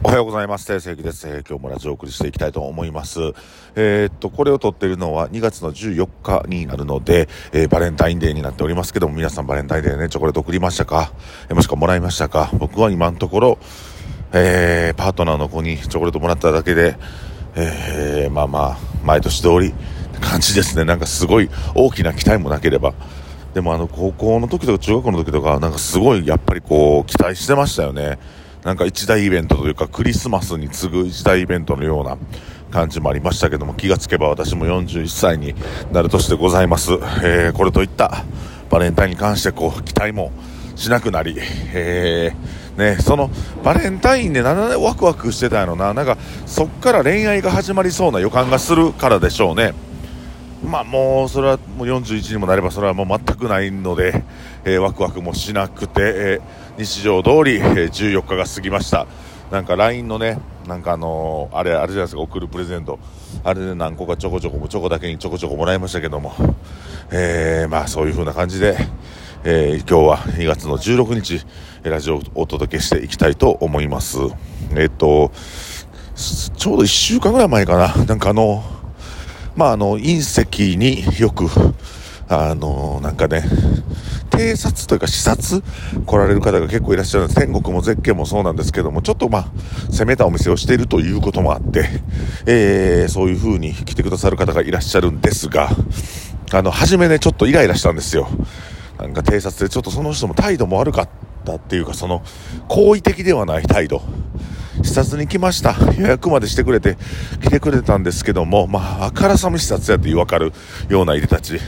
おはようございます。定石です、今日もラジオをお送りしていきたいと思います。えー、っと、これを撮っているのは2月の14日になるので、えー、バレンタインデーになっておりますけども、皆さんバレンタインデーね、チョコレート送りましたか、えもしくはもらいましたか？僕は今のところ、えパートナーの子にチョコレートもらっただけで、えまあまあ、毎年通りって感じですね。なんかすごい大きな期待もなければ。でもあの、高校の時とか中学校の時とか、なんかすごいやっぱりこう、期待してましたよね。なんか一大イベントというかクリスマスに次ぐ一大イベントのような感じもありましたけども気がつけば私も41歳になる年でございます、えー、これといったバレンタインに関してこう期待もしなくなり、えー、ね、そのバレンタインでなんでワクワクしてたんやろな。なんかそっから恋愛が始まりそうな予感がするからでしょうね。まあもうそれはもう41にもなればそれはもう全くないので、えー、ワクワクもしなくて、えー、日常通り、えー、14日が過ぎました。なんか LINE のねなんかあのー、あれあれじゃないですか送るプレゼント。あれで何個かちょこちょこチョコだけにちょこちょこもらいましたけども、えー、まあそういう風な感じで、えー、今日は2月の16日ラジオをお届けしていきたいと思います。えっとちょうど1週間ぐらい前かな。なんかあのまあ、あの、隕石によく、あの、なんかね、偵察というか視察来られる方が結構いらっしゃるんです。天国も絶景もそうなんですけども、ちょっとまあ、攻めたお店をしているということもあって、えー、そういう風に来てくださる方がいらっしゃるんですが、あの、初めね、ちょっとイライラしたんですよ。なんか偵察でちょっとその人も態度も悪かったっていうか、その、好意的ではない態度。視察に来ました。予約までしてくれて、来てくれたんですけども、まあ、あからさま視察やって分かるようないでたち。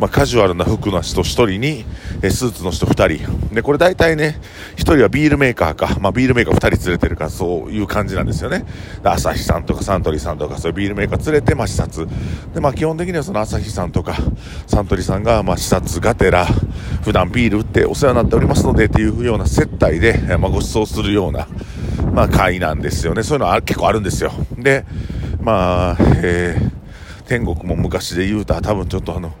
まあ、カジュアルな服の人1人に、えスーツの人2人。で、これ大体ね、1人はビールメーカーか、まあ、ビールメーカー2人連れてるか、そういう感じなんですよね。朝日さんとかサントリーさんとか、そういうビールメーカー連れて、まあ、視察。で、まあ、基本的にはその朝日さんとか、サントリーさんが、まあ、視察がてら、普段ビール売ってお世話になっておりますので、っていうような接待で、まあ、ご馳走するような、まあ、会なんですよね。そういうのは結構あるんですよ。で、まあ、えー、天国も昔で言うた多分ちょっとあの、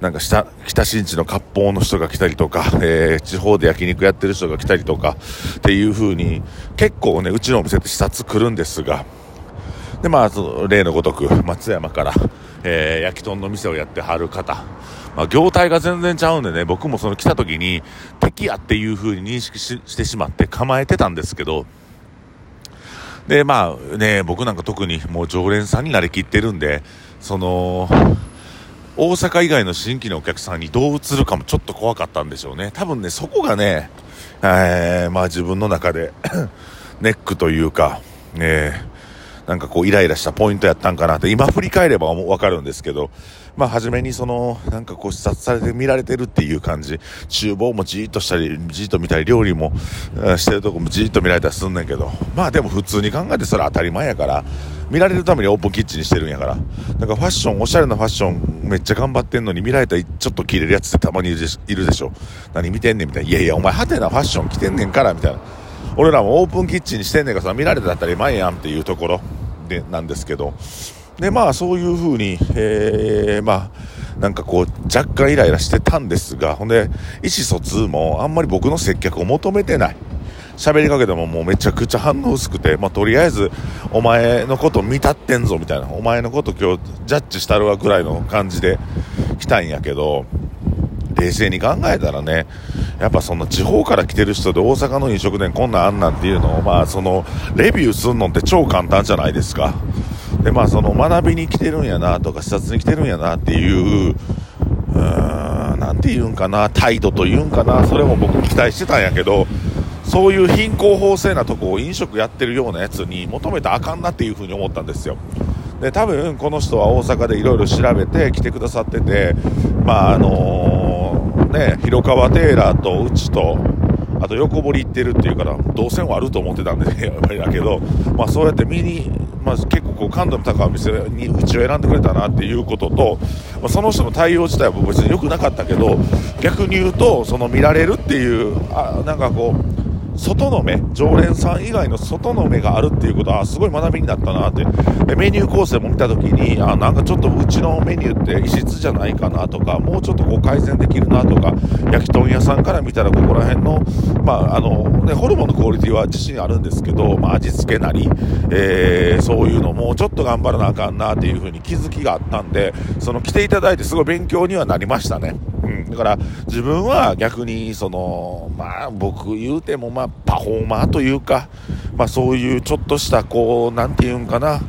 なんか下、北新地の割烹の人が来たりとか、えー、地方で焼肉やってる人が来たりとか、っていう風に、結構ね、うちのお店って視察来るんですが、で、まあ、その例のごとく、松山から、えー、焼き豚の店をやってはる方、まあ、業態が全然ちゃうんでね、僕もその来た時に、敵やっていう風に認識してしまって構えてたんですけど、で、まあね、僕なんか特にもう常連さんになりきってるんで、その、大阪以外の新規のお客さんにどう映るかもちょっと怖かったんでしょうね。多分ね、そこがね、えー、まあ自分の中で ネックというか、ね、なんかこうイライラしたポイントやったんかなって今振り返ればわかるんですけど、まあ初めにその、なんかこう視察されて見られてるっていう感じ、厨房もじーっとしたり、じーっと見たり、料理もしてるとこもじーっと見られたりすんねんけど、まあでも普通に考えてそれは当たり前やから、見られるためにオープンキッチンにしてるんやから。なんかファッション、おしゃれなファッションめっちゃ頑張ってんのに見られたらちょっと切れるやつってたまにいるでしょ。何見てんねんみたいな。いやいや、お前派手なファッション着てんねんから、みたいな。俺らもオープンキッチンにしてんねんからさ、見られたら当たり前やんっていうところで、なんですけど。で、まあそういう風に、えー、まあ、なんかこう、若干イライラしてたんですが、ほんで、意思疎通もあんまり僕の接客を求めてない。喋りかけてももうめちゃくちゃ反応薄くて、まあ、とりあえず、お前のこと見たってんぞみたいな、お前のこと今日ジャッジしたるわぐらいの感じで来たんやけど、冷静に考えたらね、やっぱその地方から来てる人で大阪の飲食店こんなんあんなんっていうのを、まあその、レビューすんのって超簡単じゃないですか。で、まあその学びに来てるんやなとか視察に来てるんやなっていう、うーん、なんて言うんかな、態度と言うんかな、それも僕期待してたんやけど、そういう貧困法制なとこを飲食やってるようなやつに求めたらあかんなっていうふうに思ったんですよ。で、多分この人は大阪でいろいろ調べて来てくださってて、まああのー、ね、広川テーラーとうちと、あと横堀行ってるっていうから、動線はあると思ってたんでね、やっぱりだけど、まあそうやって見に、まあ結構こう感度の高いお店にうちを選んでくれたなっていうことと、まあ、その人の対応自体は別に良くなかったけど、逆に言うと、その見られるっていう、あなんかこう、外の目常連さん以外の外の目があるっていうことはすごい学びになったなってでメニュー構成も見た時にあなんかちょっとうちのメニューって異質じゃないかなとかもうちょっとこう改善できるなとか焼き豚屋さんから見たらここら辺の,、まああのね、ホルモンのクオリティは自信あるんですけど、まあ、味付けなり、えー、そういうのもちょっと頑張らなあかんなっていうふうに気づきがあったんでその来ていただいてすごい勉強にはなりましたね。うん、だから自分は逆にそのまあ僕言うてもまあパフォーマーというかまあそういうちょっとしたこうなんていうんかな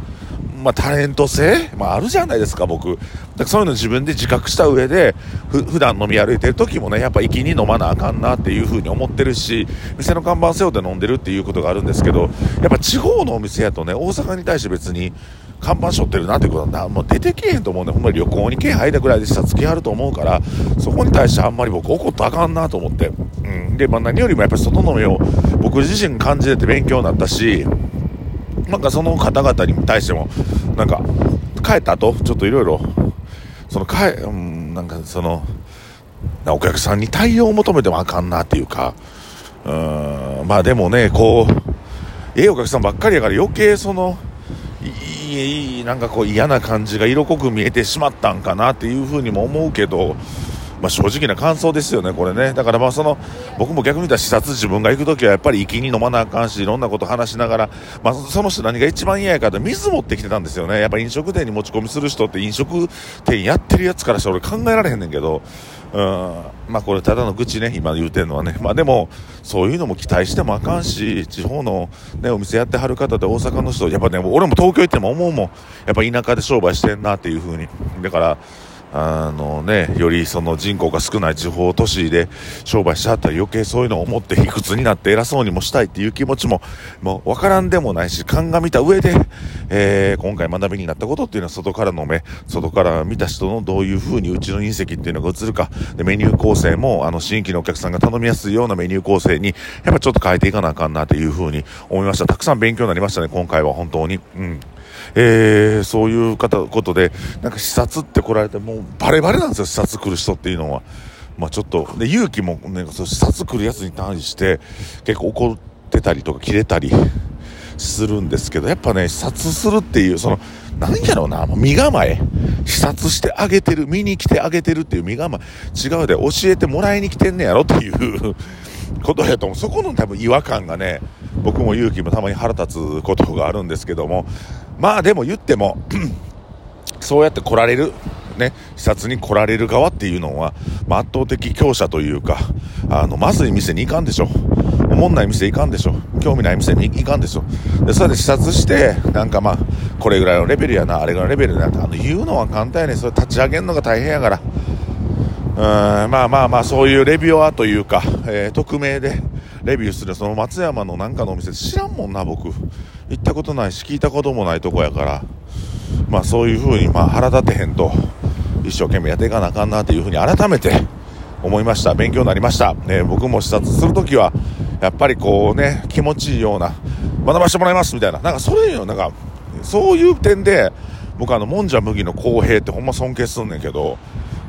まあ、タレント性、まあ、あるじゃないですか、僕。だからそういうの自分で自覚した上で、ふ、普段飲み歩いてる時もね、やっぱ息に飲まなあかんなっていう風に思ってるし、店の看板背負って飲んでるっていうことがあるんですけど、やっぱ地方のお店やとね、大阪に対して別に、看板背負ってるなってことはもう出てけえへんと思うんで、ほんまに旅行に毛生えたぐらいで下付きあると思うから、そこに対してあんまり僕怒ったらあかんなと思って。うん。で、まあ何よりもやっぱり外の目を僕自身感じてて勉強になったし、なんかその方々に対しても、なんか、帰った後、ちょっといろいろ、その、帰、うん、なんかその、お客さんに対応を求めてもあかんなっていうか、うん、まあでもね、こう、ええお客さんばっかりやから余計その、に、なんかこう嫌な感じが色濃く見えてしまったんかなっていうふうにも思うけど、まあ、正直な感想ですよね、これね。だからまあその、僕も逆に言ったら視察自分が行くときはやっぱり息に飲まなあかんし、いろんなこと話しながら、まあその人何が一番嫌やかって水持ってきてたんですよね。やっぱ飲食店に持ち込みする人って飲食店やってるやつからしたら俺考えられへんねんけど、うん、まあこれただの愚痴ね、今言うてんのはね。まあでも、そういうのも期待してもあかんし、地方のね、お店やってはる方で大阪の人、やっぱね、俺も東京行っても思うもん。やっぱ田舎で商売してんなっていう風に。だから、あのね、よりその人口が少ない地方都市で商売しちゃったら余計そういうのを思って卑屈になって偉そうにもしたいっていう気持ちも、もうわからんでもないし、鑑みた上で、えー、今回学びになったことっていうのは外からの目、外から見た人のどういう風にうちの隕石っていうのが映るか、で、メニュー構成も、あの、新規のお客さんが頼みやすいようなメニュー構成に、やっぱちょっと変えていかなあかんなという風に思いました。たくさん勉強になりましたね、今回は本当に。うん。えー、そういう方ことで、なんか視察って来られて、もうバレバレなんですよ、視察来る人っていうのは。まあちょっと、で、勇気もね、そ視察来るやつに対して、結構怒ってたりとか、切れたりするんですけど、やっぱね、視察するっていう、その、なんやろうな、身構え。視察してあげてる、見に来てあげてるっていう身構え。違うで、教えてもらいに来てんねやろっていうことやと思う。そこの多分違和感がね、僕も勇気もたまに腹立つことがあるんですけども、まあでも言っても そうやって来られる、ね、視察に来られる側っていうのは、まあ、圧倒的強者というか、あの、まずい店に行かんでしょ。おもんない店行かんでしょ。興味ない店に行かんでしょ。で、それで視察して、なんかまあ、これぐらいのレベルやな、あれぐらいのレベルやな、あの、言うのは簡単やねそれ立ち上げるのが大変やから。うん、まあまあまあ、そういうレビュアーというか、えー、匿名で、レビューするその松山のなんかのお店知らんもんな僕行ったことないし聞いたこともないとこやからまあそういう風にまあ腹立てへんと一生懸命やっていかなあかんなという風に改めて思いました勉強になりました、ね、僕も視察するときはやっぱりこうね気持ちいいような学ばせてもらいますみたいななんかそれよなんかそういう点で僕あのもんじゃ麦の公平ってほんま尊敬すんねんけど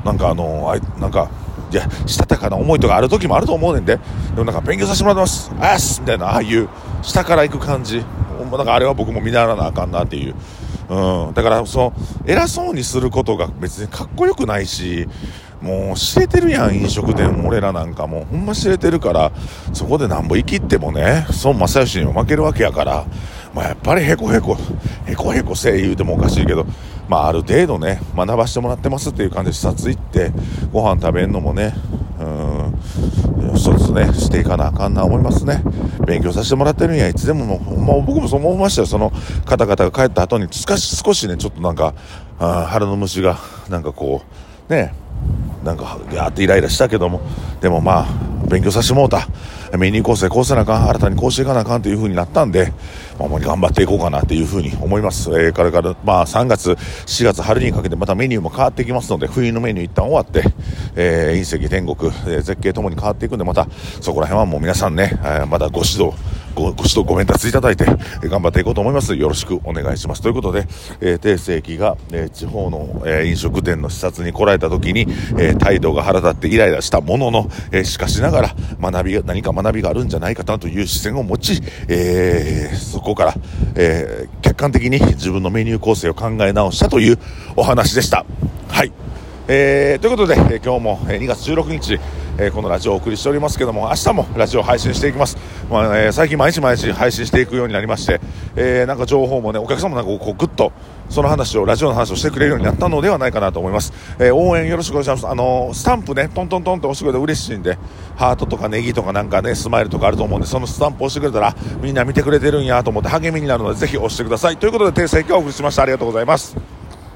なんかあのあいなんかいや、したたかな思いとかある時もあると思うねんで。でもなんか勉強させてもらってます。あっすみたいな、ああいう下から行く感じ。なんかあれは僕も見習わなあかんなっていう。うん。だから、その、偉そうにすることが別にかっこよくないし、もう知れてるやん、飲食店俺らなんかもうほんま知れてるから、そこでなんぼ生きってもね、孫正義にも負けるわけやから、まあやっぱりへこへこ、へこへこせえ言うてもおかしいけど、まあ、ある程度ね、学ばしてもらってますっていう感じで視察行って、ご飯食べるのもね、一つね、していかなあかんな思いますね。勉強させてもらってるんや、いつでももう、まあ、僕もそう思いましたよ。その方々が帰った後に、少し、少しね、ちょっとなんか、あ腹の虫が、なんかこう、ね、なんか、やーってイライラしたけども、でもまあ、勉強させてもうた。メニュー構成こうせなあかん、新たにこうしていかなあかんという風になったんで、主に、頑張っていこうかなというふうに思います。えー、これから、まあ3月、4月、春にかけてまたメニューも変わってきますので、冬のメニュー一旦終わって、えー、隕石天国、えー、絶景ともに変わっていくんで、またそこら辺はもう皆さんね、えー、まだご指導、ご、ご指導ご鞭達いただいて、頑張っていこうと思います。よろしくお願いします。ということで、えー、定世紀が、えー、地方の、えー、飲食店の視察に来られた時に、えー、態度が腹立ってイライラしたものの、えー、しかしながら、学びが、何か学びがあるんじゃないかなという視線を持ち、えー、そこから、えー、客観的に自分のメニュー構成を考え直したというお話でした。はい。えー、ということで、えー、今日も、2月16日、えー、このラジオをお送りしておりますけども、明日もラジオ配信していきます。まあえー、最近毎日毎日配信していくようになりまして、えー、なんか情報もね、お客さんもなんかこう、ぐっと、その話を、ラジオの話をしてくれるようになったのではないかなと思います。えー、応援よろしくお願いします。あのー、スタンプね、トントントンって押してくれたら嬉しいんで、ハートとかネギとかなんかね、スマイルとかあると思うんで、そのスタンプ押してくれたら、みんな見てくれてるんやと思って励みになるので、ぜひ押してください。ということで、訂正今日お送りしました。ありがとうございます。